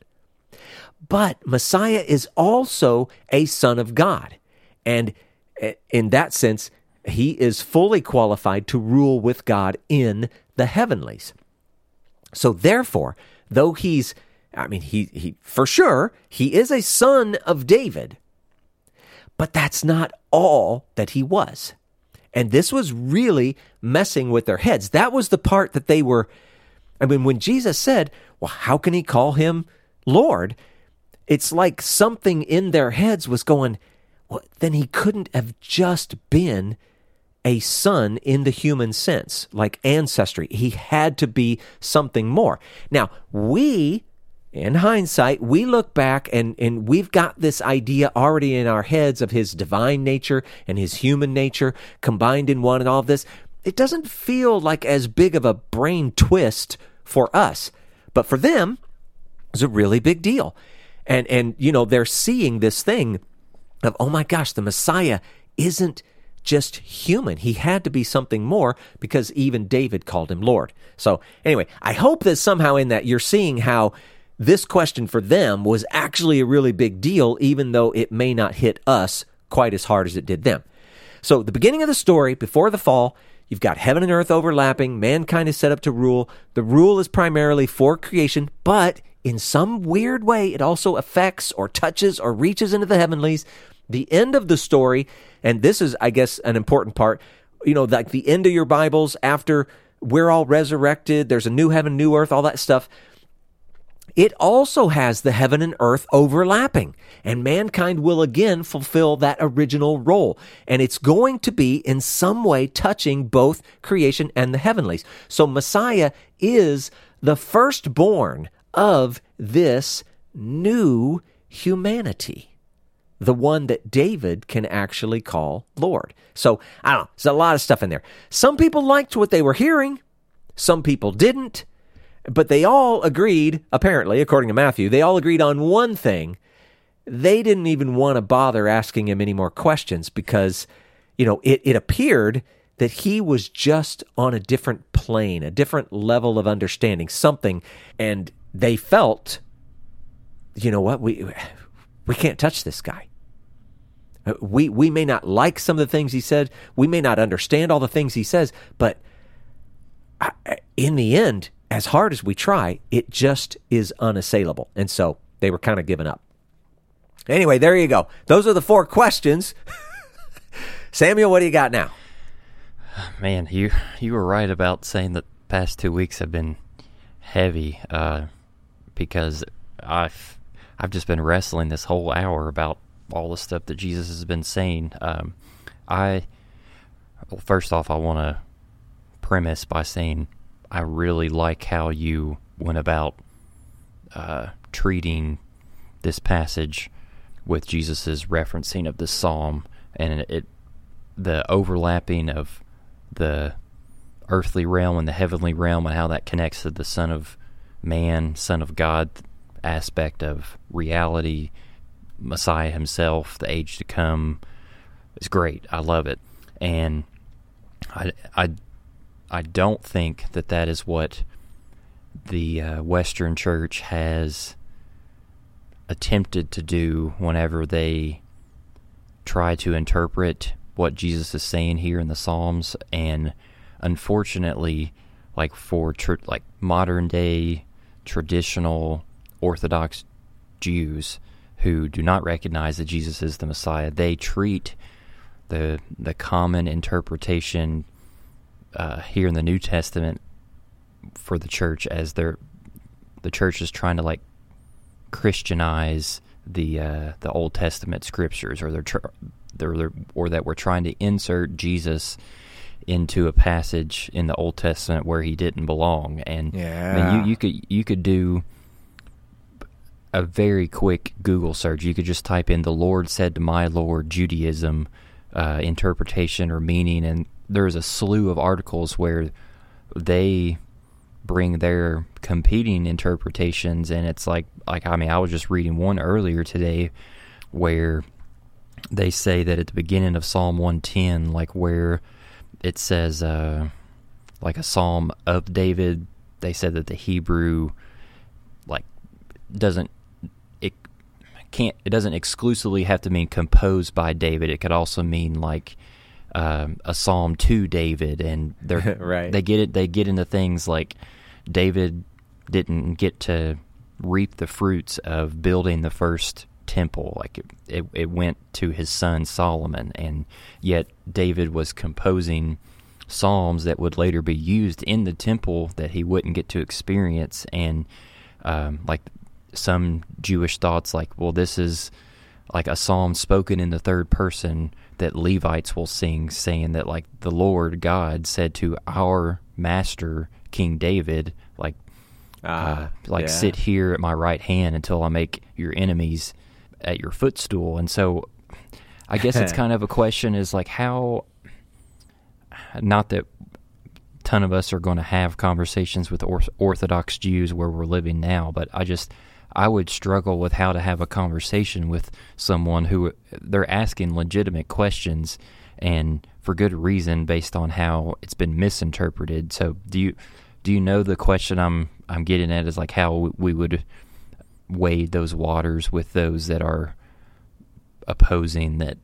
But Messiah is also a Son of God, and eh, in that sense, he is fully qualified to rule with God in the heavenlies. So therefore, though he's I mean he he for sure he is a son of David, but that's not all that he was. And this was really messing with their heads. That was the part that they were. I mean, when Jesus said, Well, how can he call him Lord? It's like something in their heads was going, Well, then he couldn't have just been a son in the human sense, like ancestry. He had to be something more. Now, we in hindsight, we look back and, and we've got this idea already in our heads of his divine nature and his human nature combined in one and all of this. It doesn't feel like as big of a brain twist for us, but for them, it's a really big deal. And, and, you know, they're seeing this thing of, oh my gosh, the Messiah isn't just human. He had to be something more because even David called him Lord. So, anyway, I hope that somehow in that you're seeing how this question for them was actually a really big deal, even though it may not hit us quite as hard as it did them. So, the beginning of the story, before the fall, you've got heaven and earth overlapping, mankind is set up to rule. The rule is primarily for creation, but in some weird way, it also affects or touches or reaches into the heavenlies. The end of the story, and this is, I guess, an important part, you know, like the end of your Bibles after we're all resurrected, there's a new heaven, new earth, all that stuff it also has the heaven and earth overlapping, and mankind will again fulfill that original role. And it's going to be in some way touching both creation and the heavenlies. So Messiah is the firstborn of this new humanity the one that David can actually call Lord. So, I don't know, there's a lot of stuff in there. Some people liked what they were hearing, some people didn't. But they all agreed, apparently, according to Matthew, they all agreed on one thing. They didn't even want to bother asking him any more questions because, you know, it, it appeared that he was just on a different plane, a different level of understanding, something. And they felt, you know what, we, we can't touch this guy. We, we may not like some of the things he said. We may not understand all the things he says, but uh, in the end, as hard as we try, it just is unassailable. And so they were kind of giving up. Anyway, there you go. Those are the four questions. [LAUGHS] Samuel, what do you got now? Man, you you were right about saying that past two weeks have been heavy uh, because I've I've just been wrestling this whole hour about all the stuff that Jesus has been saying. Um, I well, first off, I want to premise by saying I really like how you went about uh, treating this passage with Jesus's referencing of the psalm and it, the overlapping of the earthly realm and the heavenly realm and how that connects to the Son of Man, Son of God aspect of reality, Messiah himself, the age to come. It's great. I love it. And I, I, I don't think that that is what the uh, Western Church has attempted to do whenever they try to interpret what Jesus is saying here in the Psalms, and unfortunately, like for tr- like modern day traditional Orthodox Jews who do not recognize that Jesus is the Messiah, they treat the the common interpretation uh, here in the New Testament for the church as they're the church is trying to like Christianize the uh, the Old Testament scriptures, or they're, tr- they're, they're or that we're trying to insert Jesus into a passage in the Old Testament where he didn't belong. And yeah. I mean, you you could you could do a very quick Google search. You could just type in "the Lord said to my Lord" Judaism uh, interpretation or meaning, and there's a slew of articles where they bring their competing interpretations and it's like like I mean I was just reading one earlier today where they say that at the beginning of Psalm 110 like where it says uh like a psalm of David they said that the Hebrew like doesn't it can't it doesn't exclusively have to mean composed by David. It could also mean like um, a psalm to David, and they're [LAUGHS] right. they get it. They get into things like David didn't get to reap the fruits of building the first temple. Like it, it, it went to his son Solomon, and yet David was composing psalms that would later be used in the temple that he wouldn't get to experience. And um, like some Jewish thoughts, like, well, this is like a psalm spoken in the third person that Levites will sing, saying that like the Lord God said to our master King David, like, uh, like yeah. sit here at my right hand until I make your enemies at your footstool. And so, I guess it's [LAUGHS] kind of a question: is like how, not that ton of us are going to have conversations with or- Orthodox Jews where we're living now, but I just I would struggle with how to have a conversation with someone who they're asking legitimate questions and for good reason based on how it's been misinterpreted. So do you do you know the question I'm I'm getting at is like how we would wade those waters with those that are opposing that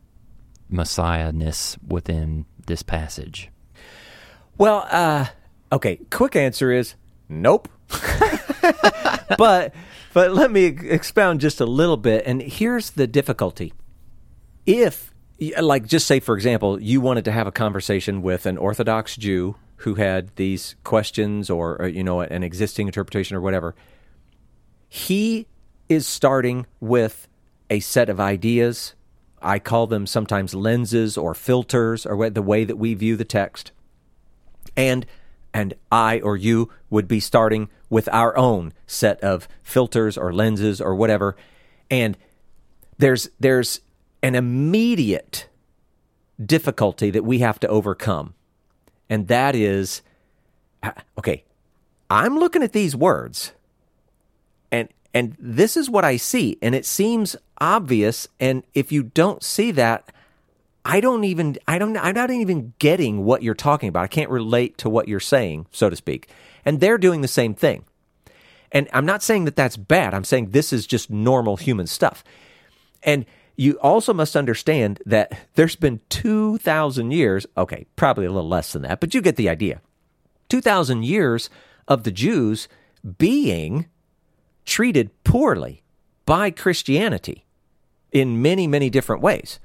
messiahness within this passage? Well, uh, okay. Quick answer is nope. [LAUGHS] but but let me expound just a little bit. And here's the difficulty: if, like, just say for example, you wanted to have a conversation with an Orthodox Jew who had these questions, or, you know, an existing interpretation or whatever, he is starting with a set of ideas. I call them sometimes lenses or filters, or the way that we view the text and and I or you would be starting with our own set of filters or lenses or whatever and there's there's an immediate difficulty that we have to overcome and that is uh, okay I'm looking at these words and and this is what I see and it seems obvious and if you don't see that I don't even I don't I'm not even getting what you're talking about. I can't relate to what you're saying, so to speak. And they're doing the same thing. And I'm not saying that that's bad. I'm saying this is just normal human stuff. And you also must understand that there's been 2000 years, okay, probably a little less than that, but you get the idea. 2000 years of the Jews being treated poorly by Christianity in many many different ways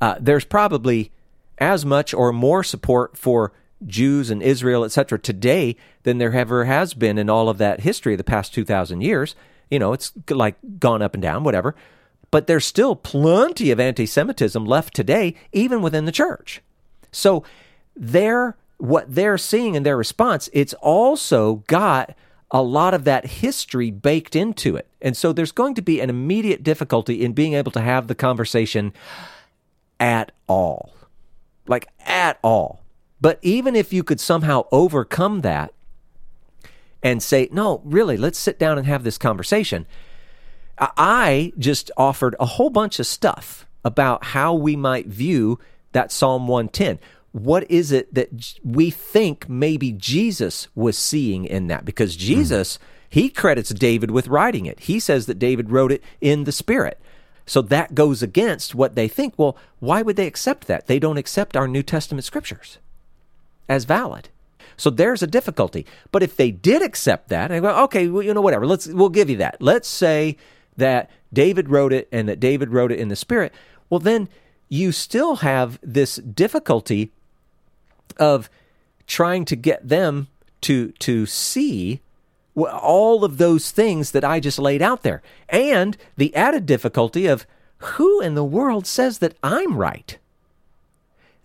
uh, there's probably as much or more support for Jews and Israel, etc., today than there ever has been in all of that history of the past 2,000 years. you know, it's like gone up and down, whatever. But there's still plenty of anti Semitism left today, even within the church. So they're what they're seeing in their response, it's also got a lot of that history baked into it. And so there's going to be an immediate difficulty in being able to have the conversation at all. Like, at all. But even if you could somehow overcome that and say, no, really, let's sit down and have this conversation, I just offered a whole bunch of stuff about how we might view that Psalm 110 what is it that we think maybe Jesus was seeing in that? Because Jesus, mm. he credits David with writing it. He says that David wrote it in the Spirit. So that goes against what they think. Well, why would they accept that? They don't accept our New Testament scriptures as valid. So there's a difficulty. But if they did accept that, and go, okay, well, you know, whatever, let's we'll give you that. Let's say that David wrote it and that David wrote it in the Spirit. Well, then you still have this difficulty of trying to get them to to see all of those things that I just laid out there, and the added difficulty of who in the world says that I'm right.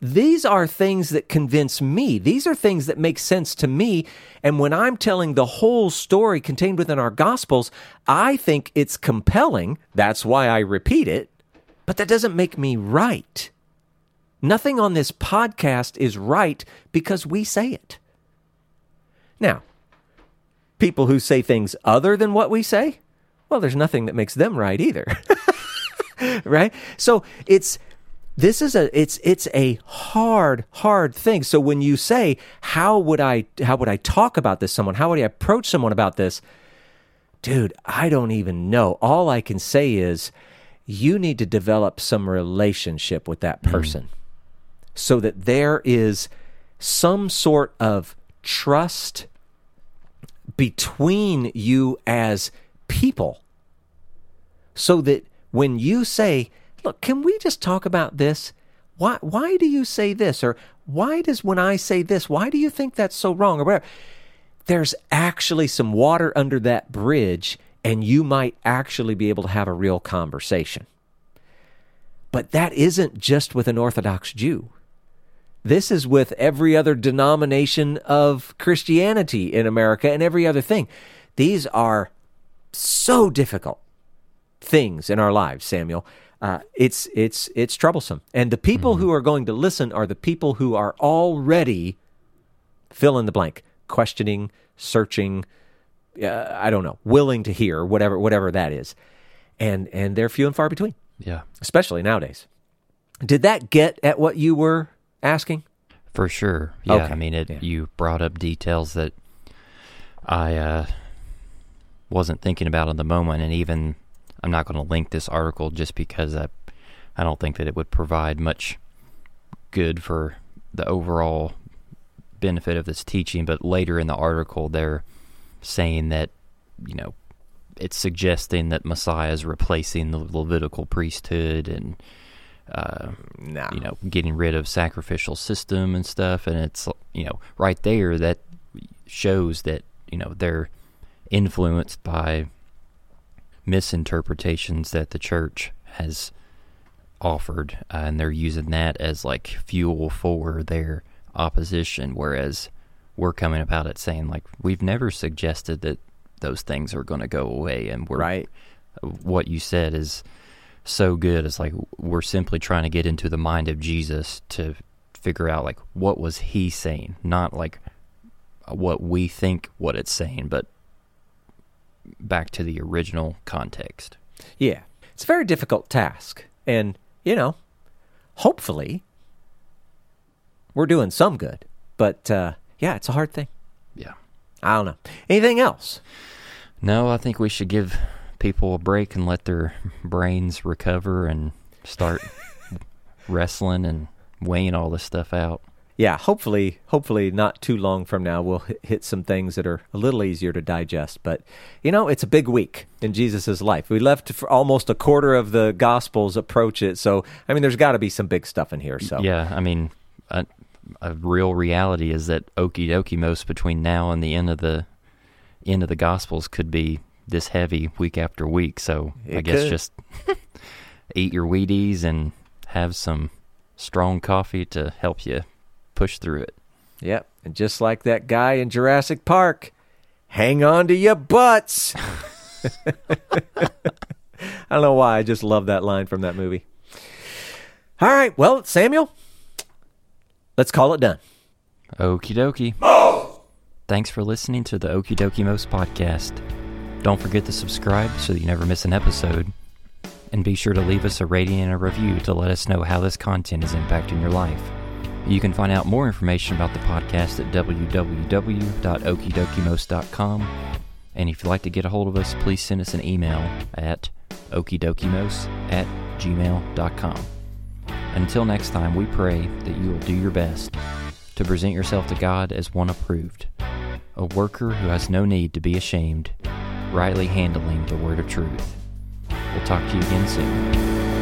These are things that convince me. These are things that make sense to me. And when I'm telling the whole story contained within our Gospels, I think it's compelling. That's why I repeat it. But that doesn't make me right. Nothing on this podcast is right because we say it. Now, people who say things other than what we say, well, there's nothing that makes them right either. [LAUGHS] right? So it's this is a it's it's a hard hard thing so when you say how would i how would i talk about this someone how would i approach someone about this dude i don't even know all i can say is you need to develop some relationship with that mm. person mm so that there is some sort of trust between you as people. So that when you say, look, can we just talk about this? Why, why do you say this? Or why does when I say this, why do you think that's so wrong? Or whatever. There's actually some water under that bridge, and you might actually be able to have a real conversation. But that isn't just with an Orthodox Jew. This is with every other denomination of Christianity in America and every other thing. These are so difficult things in our lives, Samuel. Uh, it's it's it's troublesome, and the people mm-hmm. who are going to listen are the people who are already fill in the blank, questioning, searching. Uh, I don't know, willing to hear whatever whatever that is, and and they're few and far between. Yeah, especially nowadays. Did that get at what you were asking? For sure. Yeah. Okay. I mean, it. Yeah. You brought up details that I uh, wasn't thinking about in the moment, and even I'm not going to link this article just because I, I don't think that it would provide much good for the overall benefit of this teaching. But later in the article, they're saying that you know it's suggesting that Messiah is replacing the Levitical priesthood and uh, no. you know, getting rid of sacrificial system and stuff. And it's, you know, right there that shows that, you know, they're influenced by misinterpretations that the church has offered. Uh, and they're using that as like fuel for their opposition. Whereas we're coming about it saying, like, we've never suggested that those things are going to go away. And we're, right. what you said is, so good. It's like we're simply trying to get into the mind of Jesus to figure out like what was he saying, not like what we think what it's saying, but back to the original context. Yeah. It's a very difficult task. And, you know, hopefully we're doing some good. But uh, yeah, it's a hard thing. Yeah. I don't know. Anything else? No, I think we should give people a break and let their brains recover and start [LAUGHS] wrestling and weighing all this stuff out. Yeah, hopefully, hopefully not too long from now we'll hit some things that are a little easier to digest. But you know, it's a big week in Jesus' life. We left for almost a quarter of the Gospels approach it, so I mean, there's got to be some big stuff in here. So yeah, I mean, a, a real reality is that okie dokie most between now and the end of the end of the Gospels could be this heavy week after week. So I guess could. just [LAUGHS] eat your Wheaties and have some strong coffee to help you push through it. Yep. And just like that guy in Jurassic Park, hang on to your butts. [LAUGHS] I don't know why. I just love that line from that movie. All right. Well, Samuel, let's call it done. Okie dokie. Thanks for listening to the Okie Dokimos podcast. Don't forget to subscribe so that you never miss an episode. And be sure to leave us a rating and a review to let us know how this content is impacting your life. You can find out more information about the podcast at www.okidokimos.com. And if you'd like to get a hold of us, please send us an email at okidokimos at gmail.com. Until next time, we pray that you will do your best to present yourself to God as one approved, a worker who has no need to be ashamed, rightly handling the word of truth. We'll talk to you again soon.